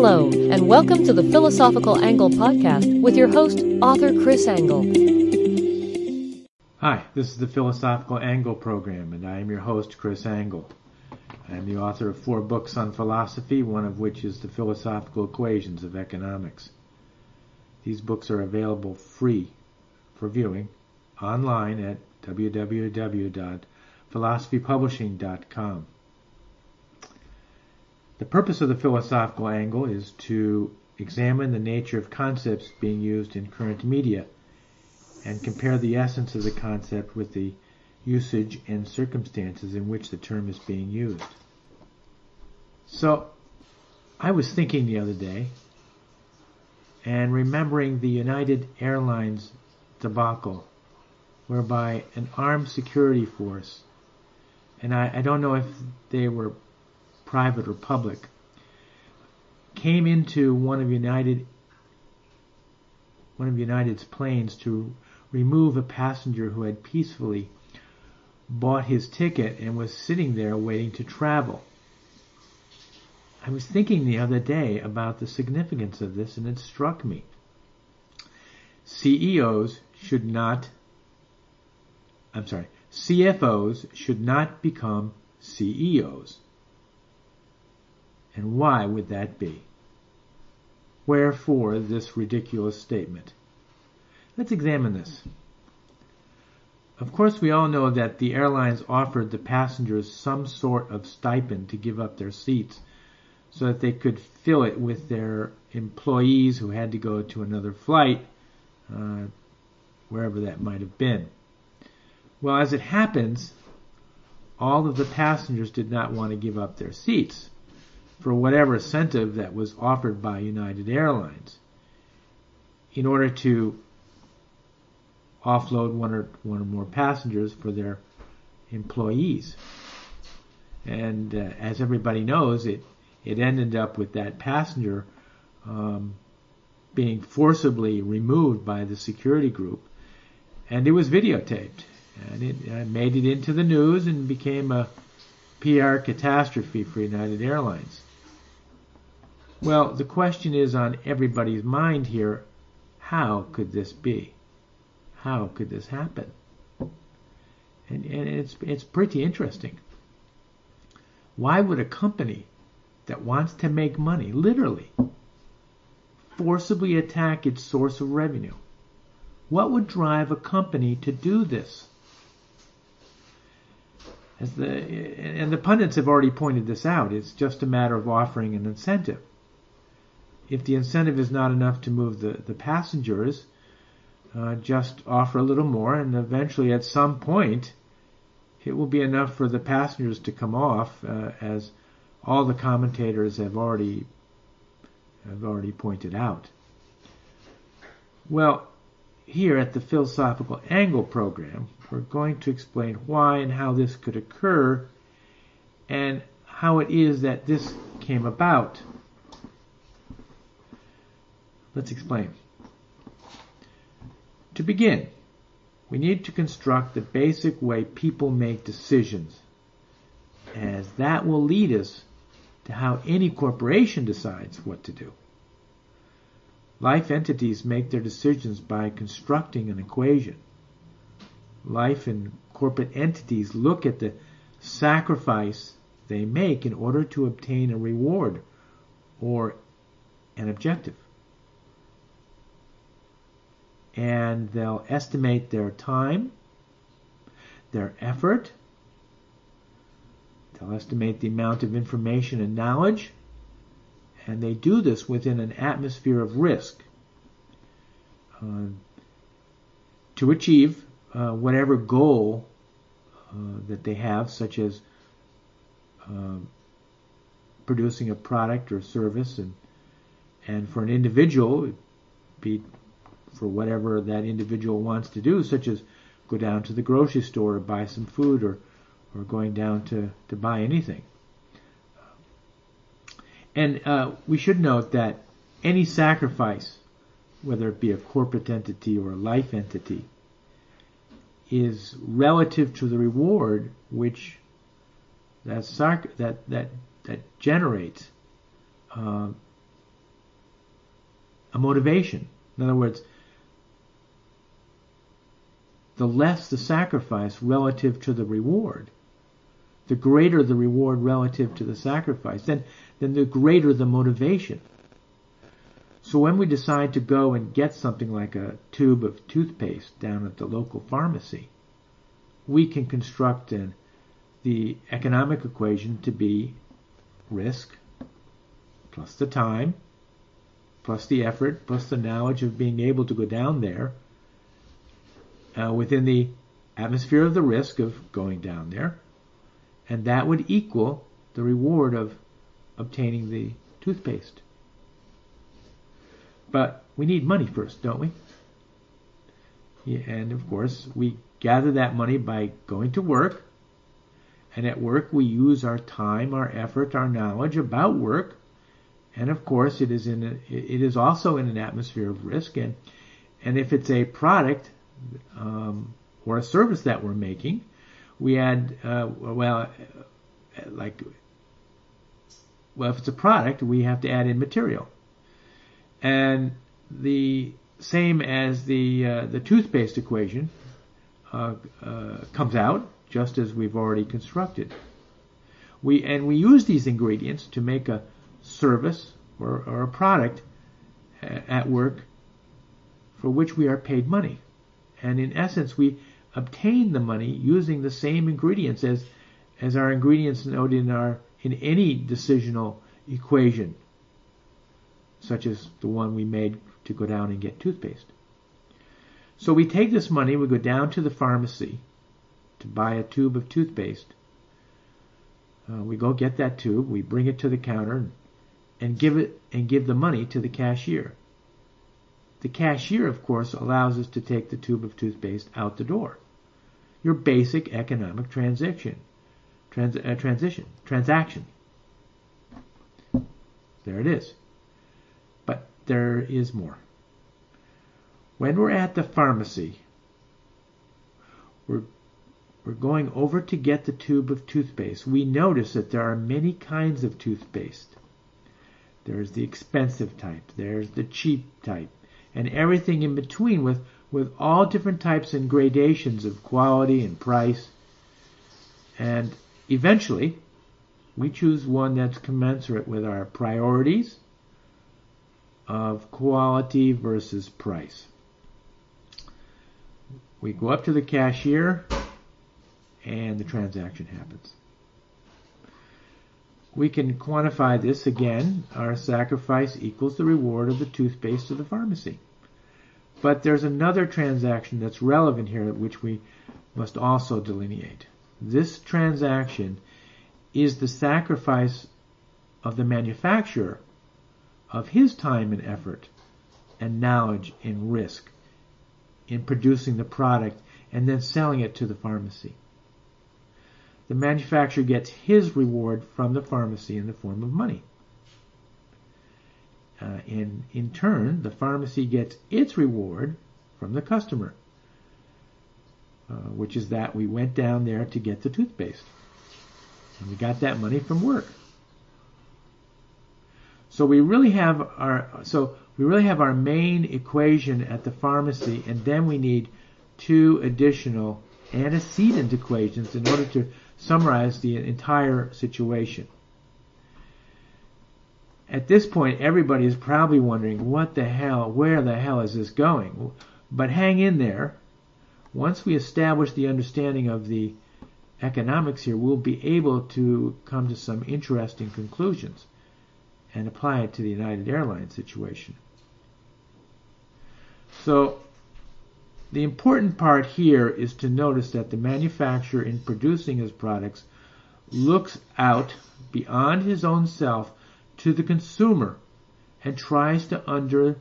Hello, and welcome to the Philosophical Angle podcast with your host, author Chris Angle. Hi, this is the Philosophical Angle program, and I am your host, Chris Angle. I am the author of four books on philosophy, one of which is The Philosophical Equations of Economics. These books are available free for viewing online at www.philosophypublishing.com. The purpose of the philosophical angle is to examine the nature of concepts being used in current media and compare the essence of the concept with the usage and circumstances in which the term is being used. So, I was thinking the other day and remembering the United Airlines debacle whereby an armed security force, and I, I don't know if they were private or public, came into one of United one of United's planes to remove a passenger who had peacefully bought his ticket and was sitting there waiting to travel. I was thinking the other day about the significance of this and it struck me. CEOs should not, I'm sorry, CFOs should not become CEOs. And why would that be? Wherefore this ridiculous statement? Let's examine this. Of course, we all know that the airlines offered the passengers some sort of stipend to give up their seats so that they could fill it with their employees who had to go to another flight, uh, wherever that might have been. Well, as it happens, all of the passengers did not want to give up their seats for whatever incentive that was offered by United Airlines in order to offload one or one or more passengers for their employees. And uh, as everybody knows, it it ended up with that passenger um, being forcibly removed by the security group, and it was videotaped, and it uh, made it into the news and became a PR catastrophe for United Airlines. Well, the question is on everybody's mind here, how could this be? How could this happen? And, and it's, it's pretty interesting. Why would a company that wants to make money, literally, forcibly attack its source of revenue? What would drive a company to do this? As the, and the pundits have already pointed this out. It's just a matter of offering an incentive if the incentive is not enough to move the, the passengers, uh, just offer a little more, and eventually at some point, it will be enough for the passengers to come off, uh, as all the commentators have already have already pointed out. Well, here at the Philosophical Angle program, we're going to explain why and how this could occur, and how it is that this came about. Let's explain. To begin, we need to construct the basic way people make decisions, as that will lead us to how any corporation decides what to do. Life entities make their decisions by constructing an equation. Life and corporate entities look at the sacrifice they make in order to obtain a reward or an objective and they'll estimate their time, their effort, they'll estimate the amount of information and knowledge, and they do this within an atmosphere of risk uh, to achieve uh, whatever goal uh, that they have, such as um, producing a product or service, and and for an individual, be for whatever that individual wants to do, such as go down to the grocery store or buy some food or, or going down to, to buy anything. And uh, we should note that any sacrifice, whether it be a corporate entity or a life entity, is relative to the reward which that sac- that that that generates uh, a motivation. In other words, the less the sacrifice relative to the reward, the greater the reward relative to the sacrifice, then, then the greater the motivation. So when we decide to go and get something like a tube of toothpaste down at the local pharmacy, we can construct an, the economic equation to be risk plus the time plus the effort plus the knowledge of being able to go down there uh, within the atmosphere of the risk of going down there, and that would equal the reward of obtaining the toothpaste. But we need money first, don't we? Yeah, and of course, we gather that money by going to work, and at work we use our time, our effort, our knowledge about work, and of course it is in a, it is also in an atmosphere of risk, and and if it's a product um, or a service that we're making, we add, uh, well, like, well, if it's a product, we have to add in material. And the same as the, uh, the toothpaste equation uh, uh, comes out just as we've already constructed. We, and we use these ingredients to make a service or, or a product at work for which we are paid money. And in essence, we obtain the money using the same ingredients as, as our ingredients noted in our, in any decisional equation, such as the one we made to go down and get toothpaste. So we take this money, we go down to the pharmacy to buy a tube of toothpaste. Uh, we go get that tube, we bring it to the counter and give it and give the money to the cashier. The cashier, of course, allows us to take the tube of toothpaste out the door. Your basic economic transaction. Trans, uh, transition. Transaction. There it is. But there is more. When we're at the pharmacy, we're, we're going over to get the tube of toothpaste. We notice that there are many kinds of toothpaste. There's the expensive type. There's the cheap type and everything in between with, with all different types and gradations of quality and price. And eventually, we choose one that's commensurate with our priorities of quality versus price. We go up to the cashier and the transaction happens. We can quantify this again. Our sacrifice equals the reward of the toothpaste to the pharmacy. But there's another transaction that's relevant here which we must also delineate. This transaction is the sacrifice of the manufacturer of his time and effort and knowledge and risk in producing the product and then selling it to the pharmacy the manufacturer gets his reward from the pharmacy in the form of money. Uh, and in turn, the pharmacy gets its reward from the customer, uh, which is that we went down there to get the toothpaste. And we got that money from work. So we really have our so we really have our main equation at the pharmacy, and then we need two additional antecedent equations in order to summarize the entire situation. At this point, everybody is probably wondering, what the hell, where the hell is this going? But hang in there. Once we establish the understanding of the economics here, we'll be able to come to some interesting conclusions and apply it to the United Airlines situation. So the important part here is to notice that the manufacturer in producing his products looks out beyond his own self to the consumer and tries to under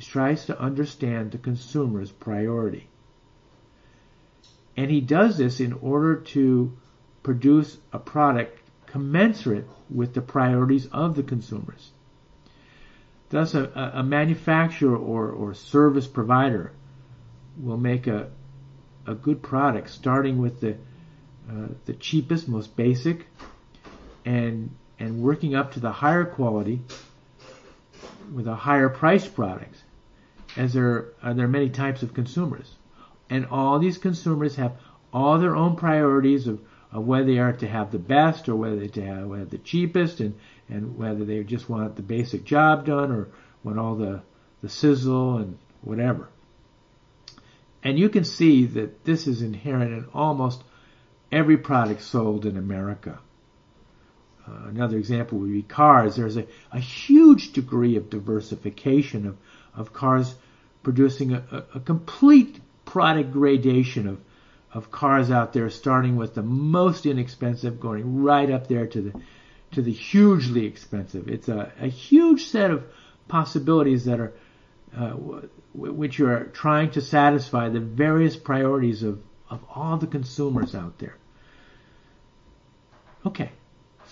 tries to understand the consumer's priority. And he does this in order to produce a product commensurate with the priorities of the consumers. Thus, a, a manufacturer or, or service provider will make a a good product, starting with the uh, the cheapest, most basic, and and working up to the higher quality with a higher priced product, as there uh, are there many types of consumers, and all these consumers have all their own priorities of, of whether they are to have the best or whether they to have, have the cheapest, and and whether they just want the basic job done or want all the the sizzle and whatever. And you can see that this is inherent in almost every product sold in America. Uh, another example would be cars. There's a, a huge degree of diversification of, of cars producing a, a, a complete product gradation of, of cars out there, starting with the most inexpensive, going right up there to the to the hugely expensive. It's a, a huge set of possibilities that are uh, which you are trying to satisfy the various priorities of, of all the consumers out there. Okay,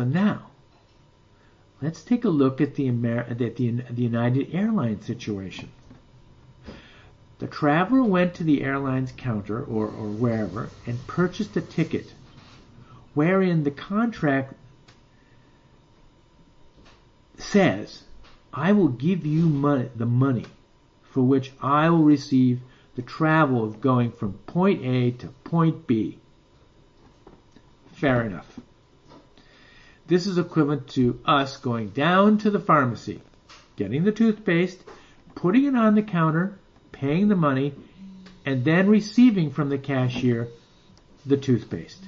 so now let's take a look at the, Amer- at the, the United Airlines situation. The traveler went to the airline's counter or, or wherever and purchased a ticket wherein the contract says, I will give you money, the money for which I will receive the travel of going from point A to point B. Fair enough. This is equivalent to us going down to the pharmacy, getting the toothpaste, putting it on the counter, paying the money, and then receiving from the cashier the toothpaste.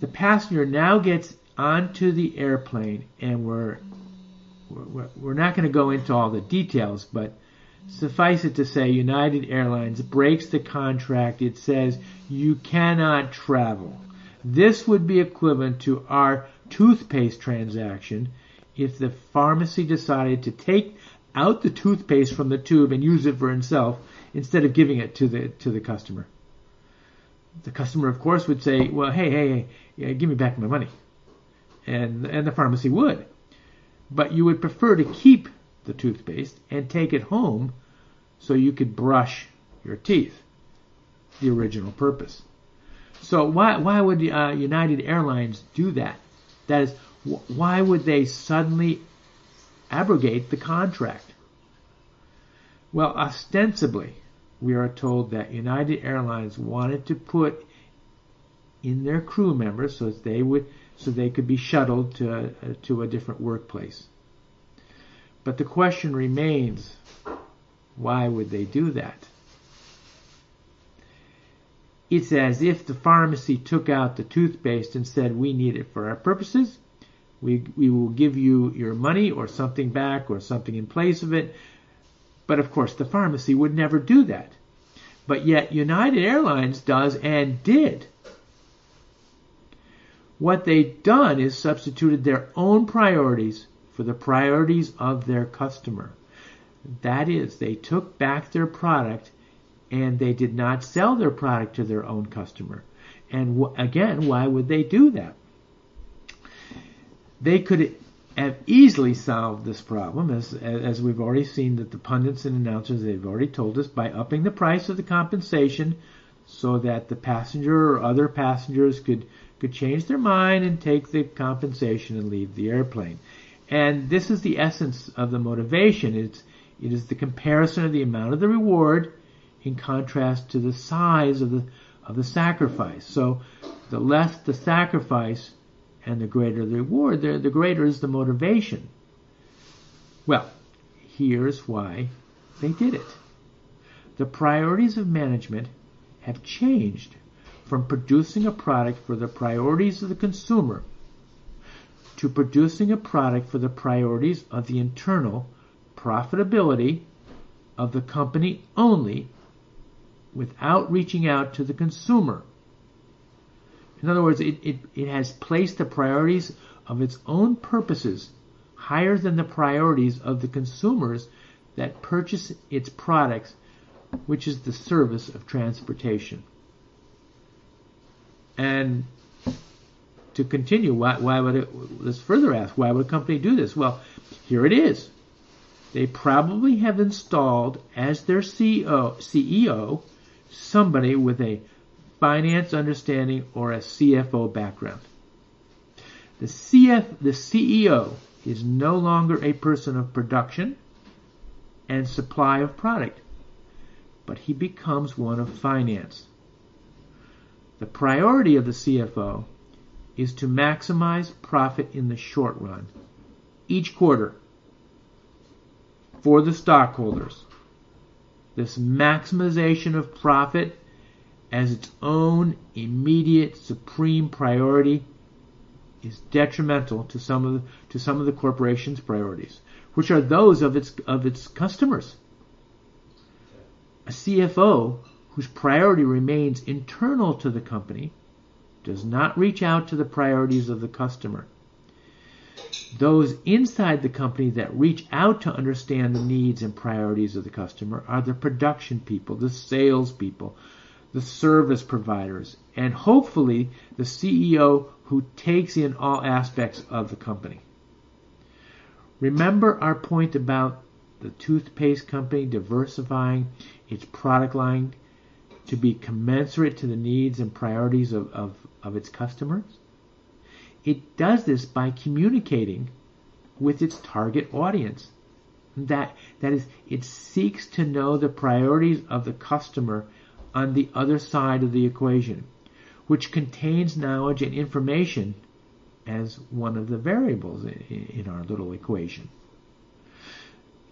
The passenger now gets onto the airplane and we're we're, not going to go into all the details, but suffice it to say, United Airlines breaks the contract. It says you cannot travel. This would be equivalent to our toothpaste transaction if the pharmacy decided to take out the toothpaste from the tube and use it for himself instead of giving it to the to the customer. The customer, of course, would say, "Well, hey, hey, hey, yeah, give me back my money," and and the pharmacy would but you would prefer to keep the toothpaste and take it home so you could brush your teeth. The original purpose. So why why would uh, United Airlines do that? That is, why would they suddenly abrogate the contract? Well, ostensibly, we are told that United Airlines wanted to put in their crew members so that they would so they could be shuttled to a, to a different workplace. But the question remains, why would they do that? It's as if the pharmacy took out the toothpaste and said, we need it for our purposes. We, we will give you your money or something back or something in place of it. But of course, the pharmacy would never do that. But yet United Airlines does and did. What they've done is substituted their own priorities for the priorities of their customer. That is, they took back their product and they did not sell their product to their own customer. And w- again, why would they do that? They could have easily solved this problem, as, as we've already seen that the pundits and announcers, they've already told us, by upping the price of the compensation so that the passenger or other passengers could could change their mind and take the compensation and leave the airplane. And this is the essence of the motivation. It's, it is the comparison of the amount of the reward in contrast to the size of the, of the sacrifice. So the less the sacrifice and the greater the reward, the, the greater is the motivation. Well, here's why they did it. The priorities of management have changed from producing a product for the priorities of the consumer to producing a product for the priorities of the internal profitability of the company only without reaching out to the consumer. In other words, it, it, it has placed the priorities of its own purposes higher than the priorities of the consumers that purchase its products, which is the service of transportation. And to continue, why, why would it, let's further ask, why would a company do this? Well, here it is. They probably have installed as their CEO, CEO somebody with a finance understanding or a CFO background. The CF, the CEO is no longer a person of production and supply of product, but he becomes one of finance. The priority of the CFO is to maximize profit in the short run, each quarter, for the stockholders. This maximization of profit as its own immediate supreme priority is detrimental to some of the, to some of the corporation's priorities, which are those of its of its customers. A CFO whose priority remains internal to the company does not reach out to the priorities of the customer. Those inside the company that reach out to understand the needs and priorities of the customer are the production people, the sales people, the service providers, and hopefully the CEO who takes in all aspects of the company. Remember our point about the toothpaste company diversifying its product line to be commensurate to the needs and priorities of, of, of its customers? It does this by communicating with its target audience. That, that is, it seeks to know the priorities of the customer on the other side of the equation, which contains knowledge and information as one of the variables in our little equation.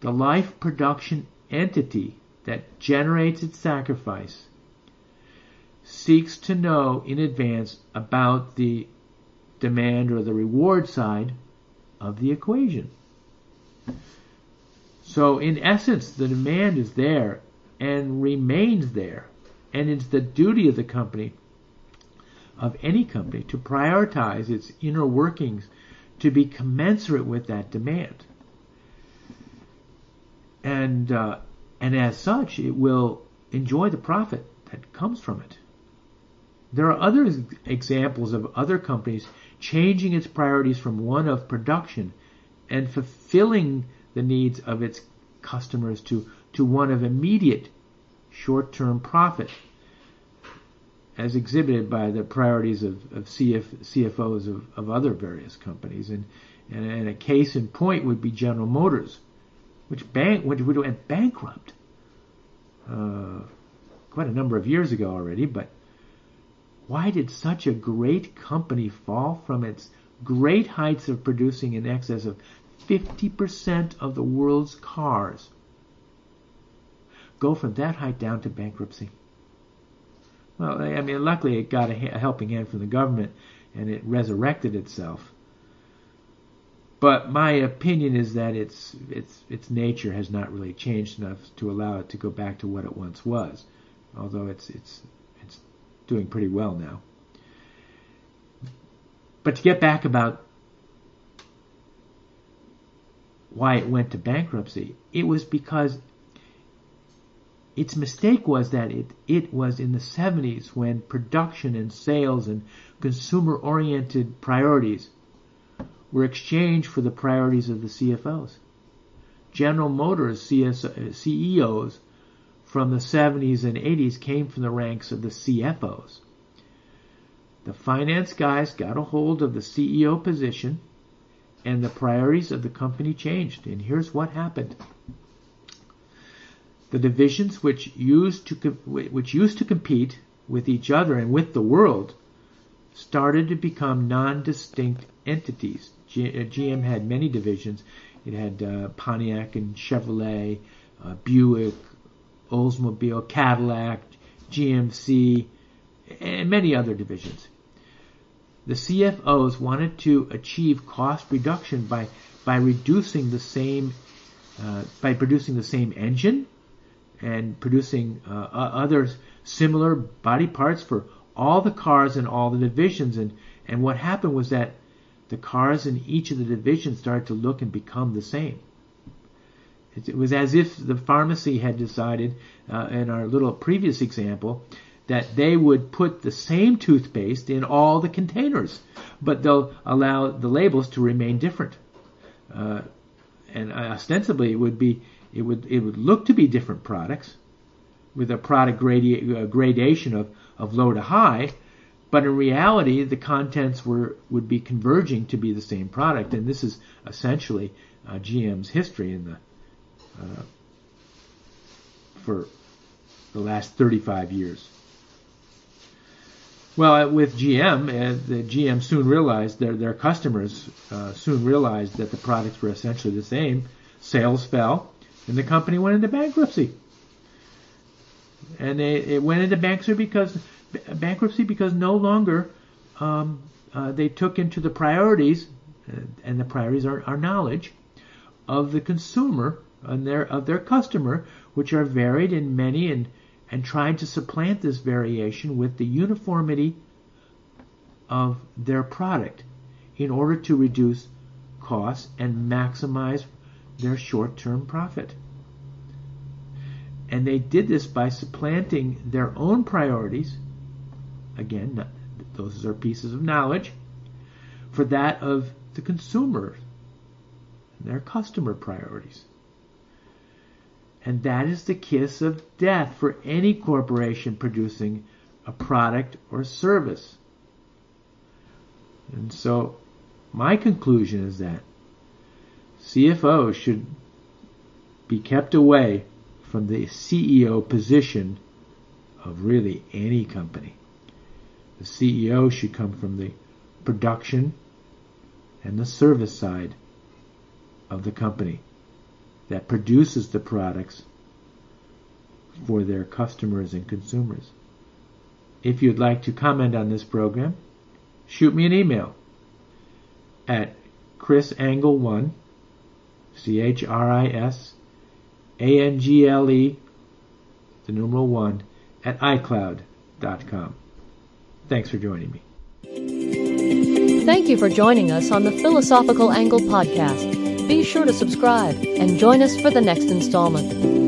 The life production entity that generates its sacrifice seeks to know in advance about the demand or the reward side of the equation. So in essence, the demand is there and remains there. And it's the duty of the company, of any company, to prioritize its inner workings to be commensurate with that demand. And, uh, and as such, it will enjoy the profit that comes from it. There are other examples of other companies changing its priorities from one of production and fulfilling the needs of its customers to, to one of immediate short-term profit as exhibited by the priorities of, of CF, CFOs of, of other various companies. And, and, and, a case in point would be General Motors, which, bank, which went bankrupt uh, quite a number of years ago already, but why did such a great company fall from its great heights of producing in excess of 50% of the world's cars? Go from that height down to bankruptcy. Well, I mean, luckily it got a, helping hand from the government and it resurrected itself. But my opinion is that its its its nature has not really changed enough to allow it to go back to what it once was, although it's it's doing pretty well now. But to get back about why it went to bankruptcy, it was because its mistake was that it, it was in the 70s when production and sales and consumer oriented priorities were exchanged for the priorities of the CFOs. General Motors CS, uh, CEOs from the 70s and 80s came from the ranks of the CFOs. The finance guys got a hold of the CEO position and the priorities of the company changed. And here's what happened. The divisions which used to which used to compete with each other and with the world started to become non-distinct entities. GM uh, had many divisions. It had uh, Pontiac and Chevrolet, uh, Buick, Oldsmobile, Cadillac, GMC, and many other divisions. The CFOs wanted to achieve cost reduction by by reducing the same uh, by producing the same engine and producing uh, other similar body parts for all the cars in all the divisions and and what happened was that the cars in each of the divisions started to look and become the same. It was as if the pharmacy had decided, uh, in our little previous example, that they would put the same toothpaste in all the containers, but they'll allow the labels to remain different. Uh, and ostensibly, it would be it would it would look to be different products with a product gradi- uh, gradation of, of low to high, but in reality, the contents were would be converging to be the same product, and this is essentially uh, GM's history in the uh, for the last 35 years. Well, with GM, uh, the GM soon realized their their customers uh, soon realized that the products were essentially the same. Sales fell, and the company went into bankruptcy. And they, it went into bankruptcy because bankruptcy because no longer um, uh, they took into the priorities, uh, and the priorities are, are knowledge of the consumer and their of their customer, which are varied in many and and trying to supplant this variation with the uniformity of their product in order to reduce costs and maximize their short-term profit. And they did this by supplanting their own priorities, again, those are pieces of knowledge, for that of the consumer, their customer priorities. And that is the kiss of death for any corporation producing a product or service. And so my conclusion is that CFOs should be kept away from the CEO position of really any company. The CEO should come from the production and the service side of the company that produces the products for their customers and consumers. If you'd like to comment on this program, shoot me an email at chrisangle1, C-H-R-I-S-A-N-G-L-E, the numeral 1, at iCloud.com. Thanks for joining me. Thank you for joining us on the Philosophical Angle podcast. Be sure to subscribe and join us for the next installment.